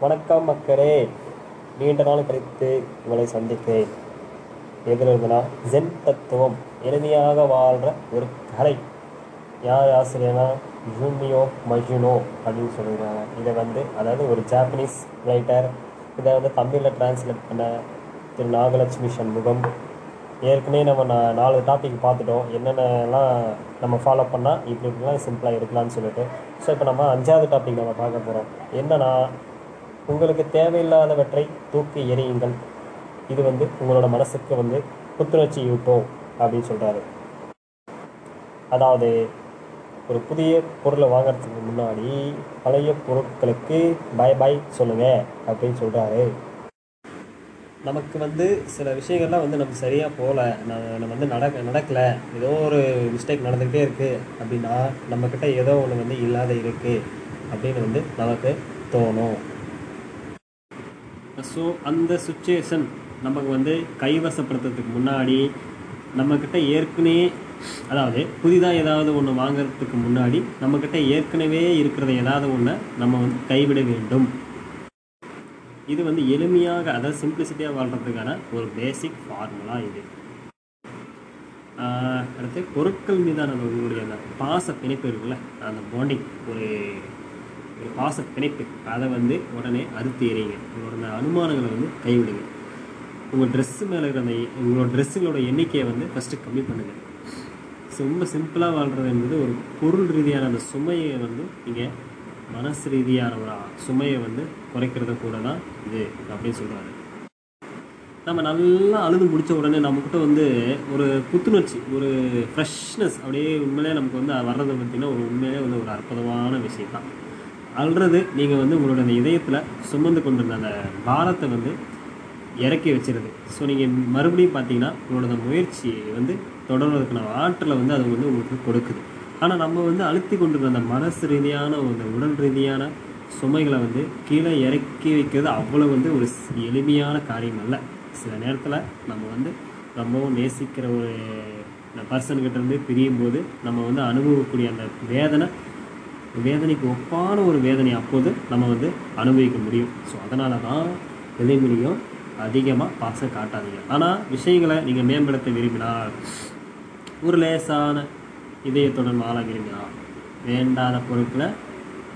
வணக்கம் மக்களே. நீண்ட நாள் கழித்து உங்களை சந்திக்கிறேன் எதில் ஜென் தத்துவம். எளிமையாக வாழ்கிற ஒரு கலை. யார் ஆசிரியர்னா ஜூமியோ மஜுனோ அப்படின்னு சொல்லியிருக்காங்க இதை வந்து அதாவது ஒரு ஜாப்பனீஸ் ரைட்டர் இதை வந்து தமிழில் டிரான்ஸ்லேட் பண்ண திரு நாகலட்சுமி சண்முகம். ஏற்கனவே நம்ம நா- நாலு டாபிக் பார்த்துட்டோம். என்னென்னலாம் நம்ம ஃபாலோ பண்ணால் இப்படி இப்படிலாம் சிம்பிளாக இருக்கலாம்னு சொல்லிட்டு. ஸோ இப்போ நம்ம அஞ்சாவது டாபிக் நம்ம பார்க்க போகிறோம் என்னன்னா உங்களுக்கு தேவையில்லாதவற்றை தூக்கி எறியுங்கள். இது வந்து உங்களோட மனசுக்கு வந்து புத்துணர்ச்சி ஊட்டும் அப்படின்னு சொல்கிறாரு அதாவது ஒரு புதிய பொருளை வாங்குறதுக்கு முன்னாடி பழைய பொருட்களுக்கு பை பை சொல்லுங்க அப்படின்னு சொல்கிறாரு நமக்கு வந்து சில விஷயங்கள்லாம் வந்து நமக்கு சரியாக போகல. நம்ம வந்து நடக்க நடக்கலை. ஏதோ ஒரு மிஸ்டேக் நடந்துக்கிட்டே இருக்குது அப்படின்னா நம்மக்கிட்ட ஏதோ ஒன்று வந்து இல்லாத இருக்குது அப்படின்னு வந்து நமக்கு தோணும். ஸோ அந்த சுச்சுவேஷன் நமக்கு வந்து கைவசப்படுத்துறதுக்கு முன்னாடி நம்மக்கிட்ட ஏற்கனவே அதாவது புதிதாக ஏதாவது ஒன்று வாங்குறதுக்கு முன்னாடி நம்மக்கிட்ட ஏற்கனவே இருக்கிறத ஏதாவது ஒன்றை நம்ம வந்து கைவிட வேண்டும். இது வந்து எளிமையாக அதாவது சிம்பிளிசிட்டியாக வாழ்கிறதுக்கான ஒரு பேசிக் ஃபார்முலா இது. அடுத்து பொருட்கள் மீதான அந்த உங்களுடைய அந்த பாச பிணைப்பு இருக்குல்ல அந்த பாண்டிங் ஒரு ஒரு பாச பிணைப்பு. அதை வந்து உடனே அறுத்து எறியுங்க. உங்களோட அந்த அனுமானங்களை வந்து கைவிடுங்க. உங்கள் ட்ரெஸ்ஸு மேலே இருக்கிற அந்த உங்களோட ட்ரெஸ்ஸுகளோட எண்ணிக்கையை வந்து ஃபஸ்ட்டு கம்மி பண்ணுங்கள் ரொம்ப சிம்பிளாக வாழ்கிறது என்பது ஒரு பொருள் ரீதியான அந்த சுமையை வந்து நீங்கள் மனசு ரீதியான ஒரு சுமையை வந்து குறைக்கிறத கூட தான் இது அப்படின்னு சொல்கிறாரு நம்ம நல்லா அழுது முடிச்ச உடனே நம்மக்கிட்ட வந்து ஒரு புத்துணர்ச்சி ஒரு ஃப்ரெஷ்னஸ் அப்படியே உண்மையிலே நமக்கு வந்து வர்றது பார்த்திங்கன்னா ஒரு உண்மையிலே வந்து ஒரு அற்புதமான விஷயம் தான் அல்றது நீங்கள் வந்து உங்களோட அந்த இதயத்தில் சுமந்து கொண்டிருந்த அந்த பாரத்தை வந்து இறக்கி வச்சிருது. ஸோ நீங்கள் மறுபடியும் பார்த்தீங்கன்னா உங்களோட அந்த முயற்சி வந்து தொடர்வதற்கான ஆற்றலை வந்து அது வந்து உங்களுக்கு கொடுக்குது. ஆனால் நம்ம வந்து அழுத்தி கொண்டிருக்கிற அந்த மனசு ரீதியான அந்த உடல் ரீதியான சுமைகளை வந்து கீழே இறக்கி வைக்கிறது அவ்வளோ வந்து ஒரு எளிமையான காரியம் அல்ல. சில நேரத்தில் நம்ம வந்து ரொம்பவும் நேசிக்கிற ஒரு பர்சன்கிட்ட இருந்து பிரியும் போது நம்ம வந்து அனுபவக்கூடிய அந்த வேதனை வேதனைக்கு ஒப்பான ஒரு வேதனை அப்போது நம்ம வந்து அனுபவிக்க முடியும். ஸோ அதனால தான் எதிர்மொழியும் அதிகமாக பாசம் காட்டாதீங்க. ஆனால் விஷயங்களை நீங்கள் மேம்படுத்த விரும்பினால் ஒரு லேசான இதயத்துடன் வாழ விரும்பினால் வேண்டாத பொருட்களை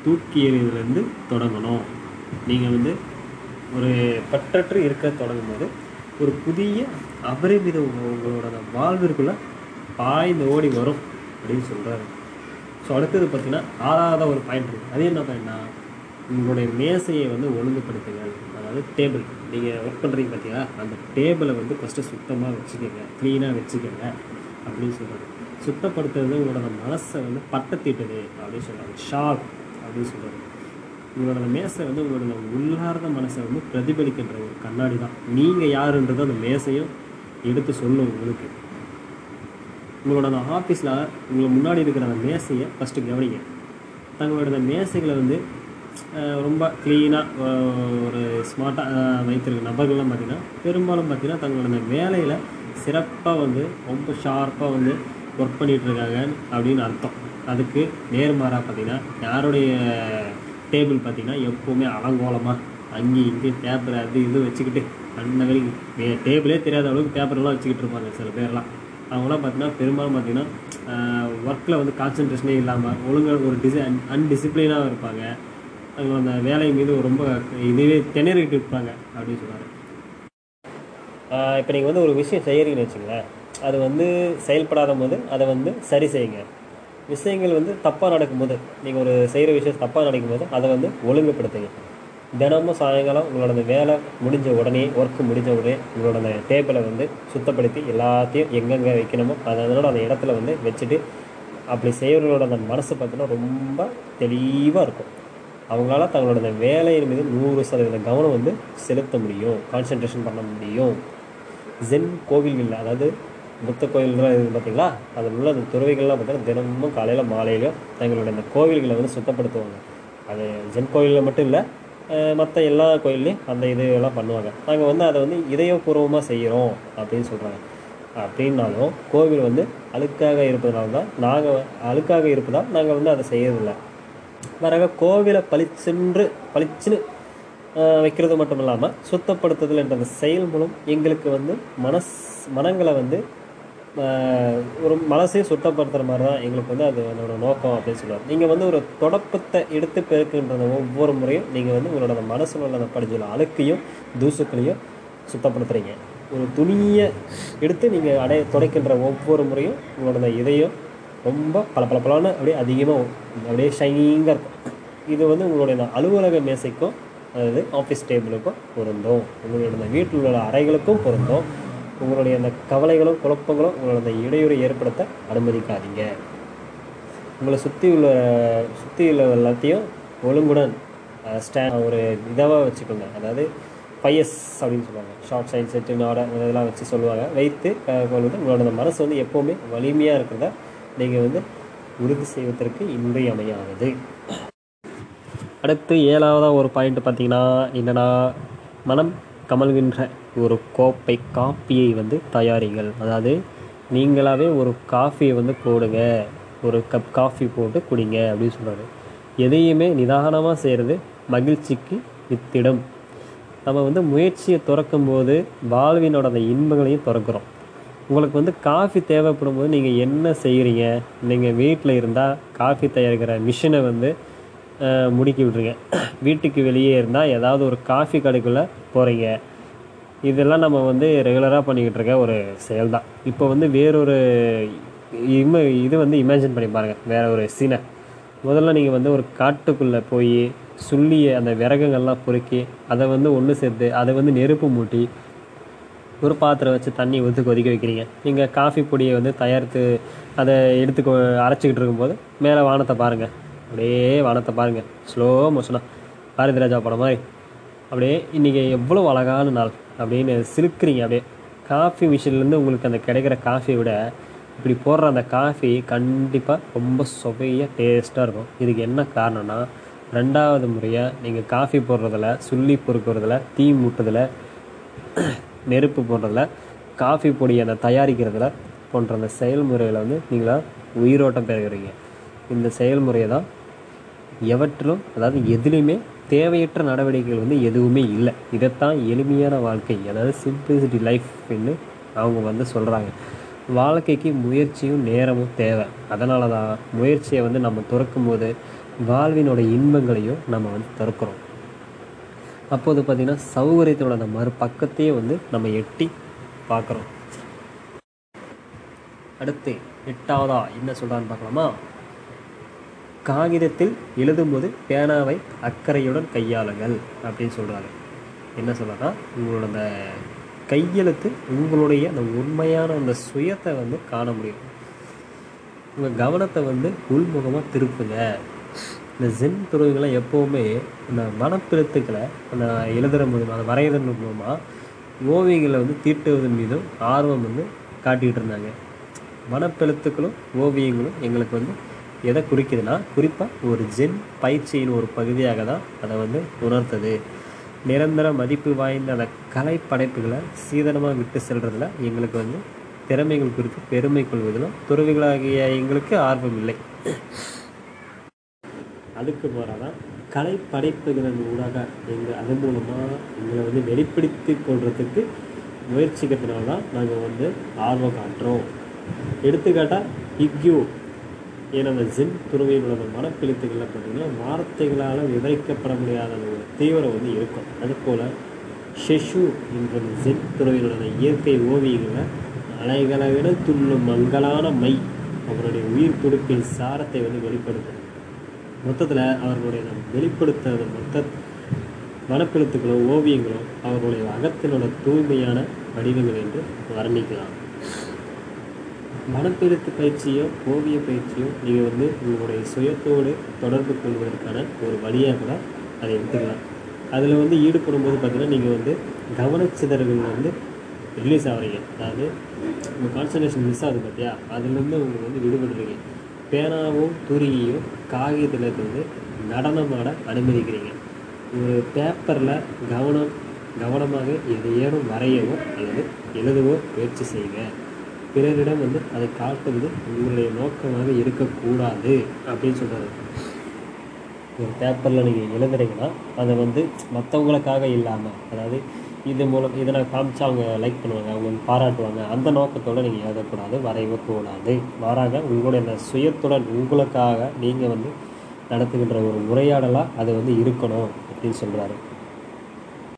தூக்கி எறிவதிலிருந்து தொடங்கணும். நீங்கள் வந்து ஒரு பற்றற்று இருக்க தொடங்கும் போது ஒரு புதிய அபரிமித உங்களோட வாழ்விற்குள்ளே பாய்ந்து ஓடி வரும் அப்படின்னு சொல்கிறாரு ஸோ அடுத்தது பார்த்திங்கன்னா ஆறாவது ஒரு பாயிண்ட் இருக்குது அது என்ன பாயிண்ட்னா உங்களுடைய மேசையை வந்து ஒழுங்குபடுத்துங்கள் அதாவது டேபிள் நீங்கள் ஒர்க் பண்ணுறீங்க பார்த்தீங்களா? அந்த டேபிளை வந்து ஃபஸ்ட்டு சுத்தமாக வச்சுக்கோங்க. க்ளீனாக வச்சுக்கோங்க. அப்படின்னு சொல்கிறாரு சுத்தப்படுத்துறது உங்களோட மனசை வந்து பட்டத்திட்டது அப்படின்னு சொல்கிறாங்க ஷார்ப் அப்படின்னு சொல்கிறாரு உங்களோட மேசை வந்து உங்களோட உள்ளார்ந்த மனசை வந்து பிரதிபலிக்கின்ற ஒரு கண்ணாடி தான். நீங்கள் யாருன்றது அந்த மேசையும் எடுத்து சொல்லும் உங்களுக்கு. உங்களோட அந்த ஆஃபீஸில் உங்களுக்கு முன்னாடி இருக்கிற அந்த மேசையை ஃபஸ்ட்டு கவனிங்க. தங்களோட அந்த மேசைகளை வந்து ரொம்ப க்ளீனாக ஒரு ஸ்மார்ட்டாக வைத்திருக்க நபர்கள்லாம் பார்த்திங்கன்னா பெரும்பாலும் பார்த்திங்கன்னா தங்களோட அந்த வேலையில் சிறப்பாக வந்து ரொம்ப ஷார்ப்பாக வந்து ஒர்க் பண்ணிகிட்டு இருக்காங்க அப்படின்னு அர்த்தம். அதுக்கு நேர்மாறாக பார்த்திங்கன்னா யாருடைய டேபிள் பார்த்திங்கன்னா எப்போவுமே அலங்கோலமாக அங்கேயும் இங்கேயும் பேப்பர் அது இது வச்சுக்கிட்டு அந்த வேலைக்கு டேபிளே தெரியாத அளவுக்கு பேப்பர்லாம் வச்சுக்கிட்டு இருப்பாங்க சில பேர்லாம். அவங்களாம் பார்த்தீங்கன்னா பெரும்பாலும் பார்த்தீங்கன்னா ஒர்க்கில் வந்து கான்சன்ட்ரேஷனே இல்லாமல் ஒழுங்காக ஒரு டிசி அன்டிசிப்ளினாக இருப்பாங்க. அவங்க அந்த வேலை மீது ரொம்ப இதுவே திணறிட்டு இருப்பாங்க அப்படின்னு சொல்கிறாரு இப்போ நீங்கள் வந்து ஒரு விஷயம் செய்கிறீங்கன்னு வச்சுங்களேன் அது வந்து செயல்படாத போது அதை வந்து சரி செய்யுங்க. விஷயங்கள் வந்து தப்பாக நடக்கும்போது நீங்கள் ஒரு செய்கிற விஷயம் தப்பாக நடக்கும்போது அதை வந்து ஒழுங்குபடுத்துங்க. தினமும் சாயங்காலம் உங்களோட அந்த வேலை முடிஞ்ச உடனே ஒர்க்கு முடிஞ்ச உடனே உங்களோட அந்த டேபிளை வந்து சுத்தப்படுத்தி எல்லாத்தையும் எங்கெங்கே வைக்கணுமோ அதை அதனோட அந்த இடத்துல வந்து வச்சுட்டு அப்படி செய்கிறவங்களோட அந்த மனசு பார்த்தீங்கன்னா ரொம்ப தெளிவாக இருக்கும். அவங்களால தங்களோட அந்த வேலையின் மீது நூறு சதவீத கவனம் வந்து செலுத்த முடியும் கான்சென்ட்ரேஷன் பண்ண முடியும். ஜென் கோவில்களில் அதாவது புத்த கோயில்கள்லாம் இருக்குது பார்த்தீங்களா? அதில் உள்ள அந்த துறவிகள்லாம் பார்த்தீங்கன்னா தினமும் காலையில் மாலையிலும் தங்களுடைய அந்த கோவில்களை வந்து சுத்தப்படுத்துவாங்க. அது ஜென் கோவிலில் மட்டும் இல்லை மற்ற எல்லா கோயில்லையும் அந்த இதையெல்லாம் எல்லாம் பண்ணுவாங்க. நாங்கள் வந்து அதை வந்து இதயபூர்வமாக செய்கிறோம் அப்படின்னு சொல்கிறாங்க அப்படின்னாலும் கோவில் வந்து அழுக்காக இருப்பதனால தான் நாங்கள் அழுக்காக இருப்பதால் நாங்கள் வந்து அதை செய்யறதில்ல. பிறகு கோவிலை பளிச்சென்று பளிச்சுன்னு வைக்கிறது மட்டும் இல்லாமல் சுத்தப்படுத்துதல் என்ற அந்த செயல் மூலம் எங்களுக்கு வந்து மனஸ் மனங்களை வந்து ஒரு மனசையும் சுத்தப்படுத்துகிற மாதிரி தான் எங்களுக்கு வந்து அது அதோட நோக்கம் அப்படின்னு சொல்லுவார். நீங்கள் வந்து ஒரு தொடப்பத்தை எடுத்து பெருக்குன்ற ஒவ்வொரு முறையும் நீங்கள் வந்து உங்களோட அந்த மனசில் உள்ள அந்த படிச்சுள்ள அழுக்கையும் தூசுக்களையும் சுத்தப்படுத்துகிறீங்க ஒரு துணியை எடுத்து நீங்கள் அடைய துடைக்கின்ற ஒவ்வொரு முறையும் உங்களோட இதையும் இதயம் ரொம்ப பளபளபளன்னு அப்படியே அதிகமாக அப்படியே ஷைனிங்காக இருக்கும். இது வந்து உங்களுடைய அலுவலக மேசைக்கும் அதாவது ஆஃபீஸ் டேபிளுக்கும் பொருந்தும். உங்களோட வீட்டில் உள்ள அறைகளுக்கும் பொருந்தும். உங்களுடைய அந்த கவலைகளும் குழப்பங்களும் உங்களோட அந்த இடையூறு ஏற்படுத்த அனுமதிக்காதீங்க. உங்களை சுற்றி உள்ள சுற்றி உள்ள எல்லாத்தையும் ஒழுங்குடன் ஸ்டே ஒரு இதாக வச்சுக்கோங்க. அதாவது பையஸ் அப்படின்னு சொல்லுவாங்க. ஷார்ட் சைன் செட்டு நாட இதெல்லாம் வச்சு சொல்லுவாங்க. வைத்து கொள்வது உங்களோட அந்த மனசு வந்து எப்போவுமே வலிமையாக இருக்கிறத நீங்கள் வந்து உறுதி செய்வதற்கு இன்றியமையானது அடுத்து ஏழாவதாக ஒரு பாயிண்ட் பார்த்தீங்கன்னா என்னென்னா மனம் கமல்கின்ற ஒரு கோப்பை காப்பியை வந்து தயாரிங்கள். அதாவது நீங்களாகவே ஒரு காஃபியை வந்து போடுங்க. ஒரு கப் காஃபி போட்டு குடிங்க அப்படின்னு சொல்கிறாரு எதையுமே நிதானமாக செய்கிறது மகிழ்ச்சிக்கு வித்திடம். நம்ம வந்து முயற்சியை திறக்கும் போது வாழ்வினோட அந்த இன்பங்களையும் திறக்கிறோம். உங்களுக்கு வந்து காஃபி தேவைப்படும் போது நீங்கள் என்ன செய்கிறீங்க நீங்கள் வீட்டில் இருந்தால் காஃபி தயாரிக்கிற மிஷினை வந்து முடுக்கி விட்ருங்க வீட்டுக்கு வெளியே இருந்தால் ஏதாவது ஒரு காஃபி கடைக்குள்ளே போகிறீங்க இதெல்லாம் நம்ம வந்து ரெகுலராக பண்ணிக்கிட்டு இருக்க ஒரு செயல் தான் இப்போ வந்து வேறொரு இம இது வந்து இமேஜின் பண்ணி பாருங்கள் வேற ஒரு சீனை முதல்ல நீங்கள் வந்து ஒரு காட்டுக்குள்ளே போய் சுள்ளிய அந்த விறகுங்கள்லாம் பொறுக்கி அதை வந்து ஒன்று சேர்த்து அதை வந்து நெருப்பு மூட்டி ஒரு பாத்திரம் வச்சு தண்ணி ஊற்றி கொதிக்க வைக்கிறீங்க. நீங்கள் காஃபி பொடியை வந்து தயாரித்து அதை எடுத்து கொ- அரைச்சிக்கிட்டு இருக்கும்போது மேலே வானத்தை பாருங்கள் அப்படியே வானத்தை பாருங்கள் ஸ்லோ மோஷனாக பாரதிராஜா படம் மாதிரி. அப்படியே இன்றைக்கி எவ்வளோ அழகான நாள். அப்படின்னு சிலுக்குறீங்க. அப்படியே காஃபி மிஷின்லேருந்து உங்களுக்கு அந்த கிடைக்கிற காஃபியை விட இப்படி போடுற அந்த காஃபி கண்டிப்பாக ரொம்ப சுவையாக டேஸ்ட்டாக இருக்கும். இதுக்கு என்ன காரணம்னா ரெண்டாவது முறையாக நீங்கள் காஃபி போடுறதில் சுள்ளி பொறுக்கிறதுல தீ மூட்டுறதில் நெருப்பு போடுறதில் காஃபி பொடியை அந்த தயாரிக்கிறதுல போன்ற அந்த செயல்முறைகளை வந்து நீங்களாக உயிரோட்டம் பெறுகிறீங்க. இந்த செயல்முறையை தான் எவற்றிலும் அதாவது எதுலேயுமே தேவையற்ற நடவடிக்கைகள் வந்து எதுவுமே இல்லை. இதைத்தான் எளிமையான வாழ்க்கை அதாவது சிம்பிளிசிட்டி லைஃப்னு அவங்க வந்து சொல்கிறாங்க வாழ்க்கைக்கு முயற்சியும் நேரமும் தேவை. அதனால தான் முயற்சியை வந்து நம்ம துறக்கும் போது வாழ்வினோட இன்பங்களையும் நம்ம வந்து திறக்கிறோம் அப்போது பார்த்திங்கன்னா சௌகரியத்தோட அந்த மறுபக்கத்தையே வந்து நம்ம எட்டி பார்க்குறோம். அடுத்து எட்டாவதா என்ன சொல்கிறான்னு பார்க்கலாமா? காகிதத்தில் எழுதும்போது பேனாவை அக்கறையுடன் கையாளுங்கள் அப்படின்னு சொல்கிறாங்க என்ன சொல்கிறேன்னா உங்களோட அந்த கையெழுத்து உங்களுடைய அந்த உண்மையான அந்த சுயத்தை வந்து காண முடியும். உங்கள் கவனத்தை வந்து உள்முகமாக திருப்புங்க. இந்த ஜென் துறவுகளை எப்போவுமே இந்த மனப்பெழுத்துக்களை அந்த எழுதுகிற மூலமாக அந்த வரைகிறதன் மூலமாக ஓவியங்களை வந்து தீட்டுவதன் மீதும் ஆர்வம் வந்து காட்டிகிட்டு இருந்தாங்க. மனப்பெழுத்துக்களும் ஓவியங்களும் எங்களுக்கு வந்து எதை குறிக்குதுன்னா குறிப்பாக ஒரு ஜென் பயிற்சியின் ஒரு பகுதியாக தான் அதை வந்து உணர்த்தது. நிரந்தர மதிப்பு வாய்ந்த அந்த கலை படைப்புகளை சீதனமாக விட்டு செல்றதுல எங்களுக்கு வந்து திறமைகள் குறித்து பெருமை கொள்வதிலும் துறவிகளாகிய எங்களுக்கு ஆர்வம் இல்லை. அதுக்கு போகிறதான் கலை படைப்புகளின் ஊடாக எங்கள் அது மூலமாக எங்களை வந்து வெளிப்படுத்தி கொள்றதுக்கு முயற்சிக்கிறதுனால தான் நாங்கள் வந்து ஆர்வம் காட்டுறோம் எடுத்துக்காட்டால் இக்யூ ஏன்னா அந்த ஜின் துறவியினோட உள்ள மனப்பிழுத்துகளில் பார்த்தீங்கன்னா வார்த்தைகளால் விவரிக்கப்பட முடியாத ஒரு தீவிரம் வந்து இருக்கும். அதுபோல் ஷெஷு என்ற ஜின் துறவியில் உள்ள இயற்கை ஓவியங்களை அலைகளை விட துள்ளும் மங்களான மை அவருடைய உயிர் துடுப்பின் சாரத்தை வந்து வெளிப்படுத்தும். மொத்தத்தில் அவர்களுடைய நம் வெளிப்படுத்துறது மொத்த மனப்பெழுத்துக்களோ ஓவியங்களோ அவர்களுடைய அகத்தினோட தூய்மையான வடிவங்கள் என்று வர்ணிக்கலாம். மனப்பெழுத்து பயிற்சியோ ஓவிய பயிற்சியோ நீங்கள் வந்து உங்களுடைய சுயத்தோடு தொடர்பு கொள்வதற்கான ஒரு வழியாக கூட அதை எடுத்துக்கலாம். அதில் வந்து ஈடுபடும் போது பார்த்தீங்கன்னா நீங்கள் வந்து கவனச்சிதறல் வந்து ரிலீஸ் ஆகிறீங்க அதாவது உங்கள் கான்சன்ட்ரேஷன் மிஸ் ஆகுது பார்த்தியா அதுலேருந்து உங்களுக்கு வந்து விடுபடுறீங்க. பேனாவும் துருகியும் காகிதத்தில் வந்து நடனமாட அனுமதிக்கிறீங்க. ஒரு பேப்பரில் கவனம் கவனமாக எதையேனும் வரையவோ அல்லது எழுதவோ முயற்சி செய்யுங்க. பிறரிடம் வந்து அதை காட்டுவது உங்களுடைய நோக்கமாக இருக்கக்கூடாது அப்படின்னு சொல்கிறாரு ஒரு பேப்பரில் நீங்கள் எழுதுறீங்கன்னா அதை வந்து மற்றவங்களுக்காக இல்லாமல் அதாவது இது மூலம் இதை நான் காமிச்சா அவங்க லைக் பண்ணுவாங்க அவங்க வந்து பாராட்டுவாங்க அந்த நோக்கத்தோடு நீங்கள் எழுதக்கூடாது வரையக்கூடாது மாறாக உங்களுடைய சுயத்துடன் உங்களுக்காக நீங்கள் வந்து நடத்துகின்ற ஒரு உரையாடலாக அது வந்து இருக்கணும் அப்படின்னு சொல்கிறாரு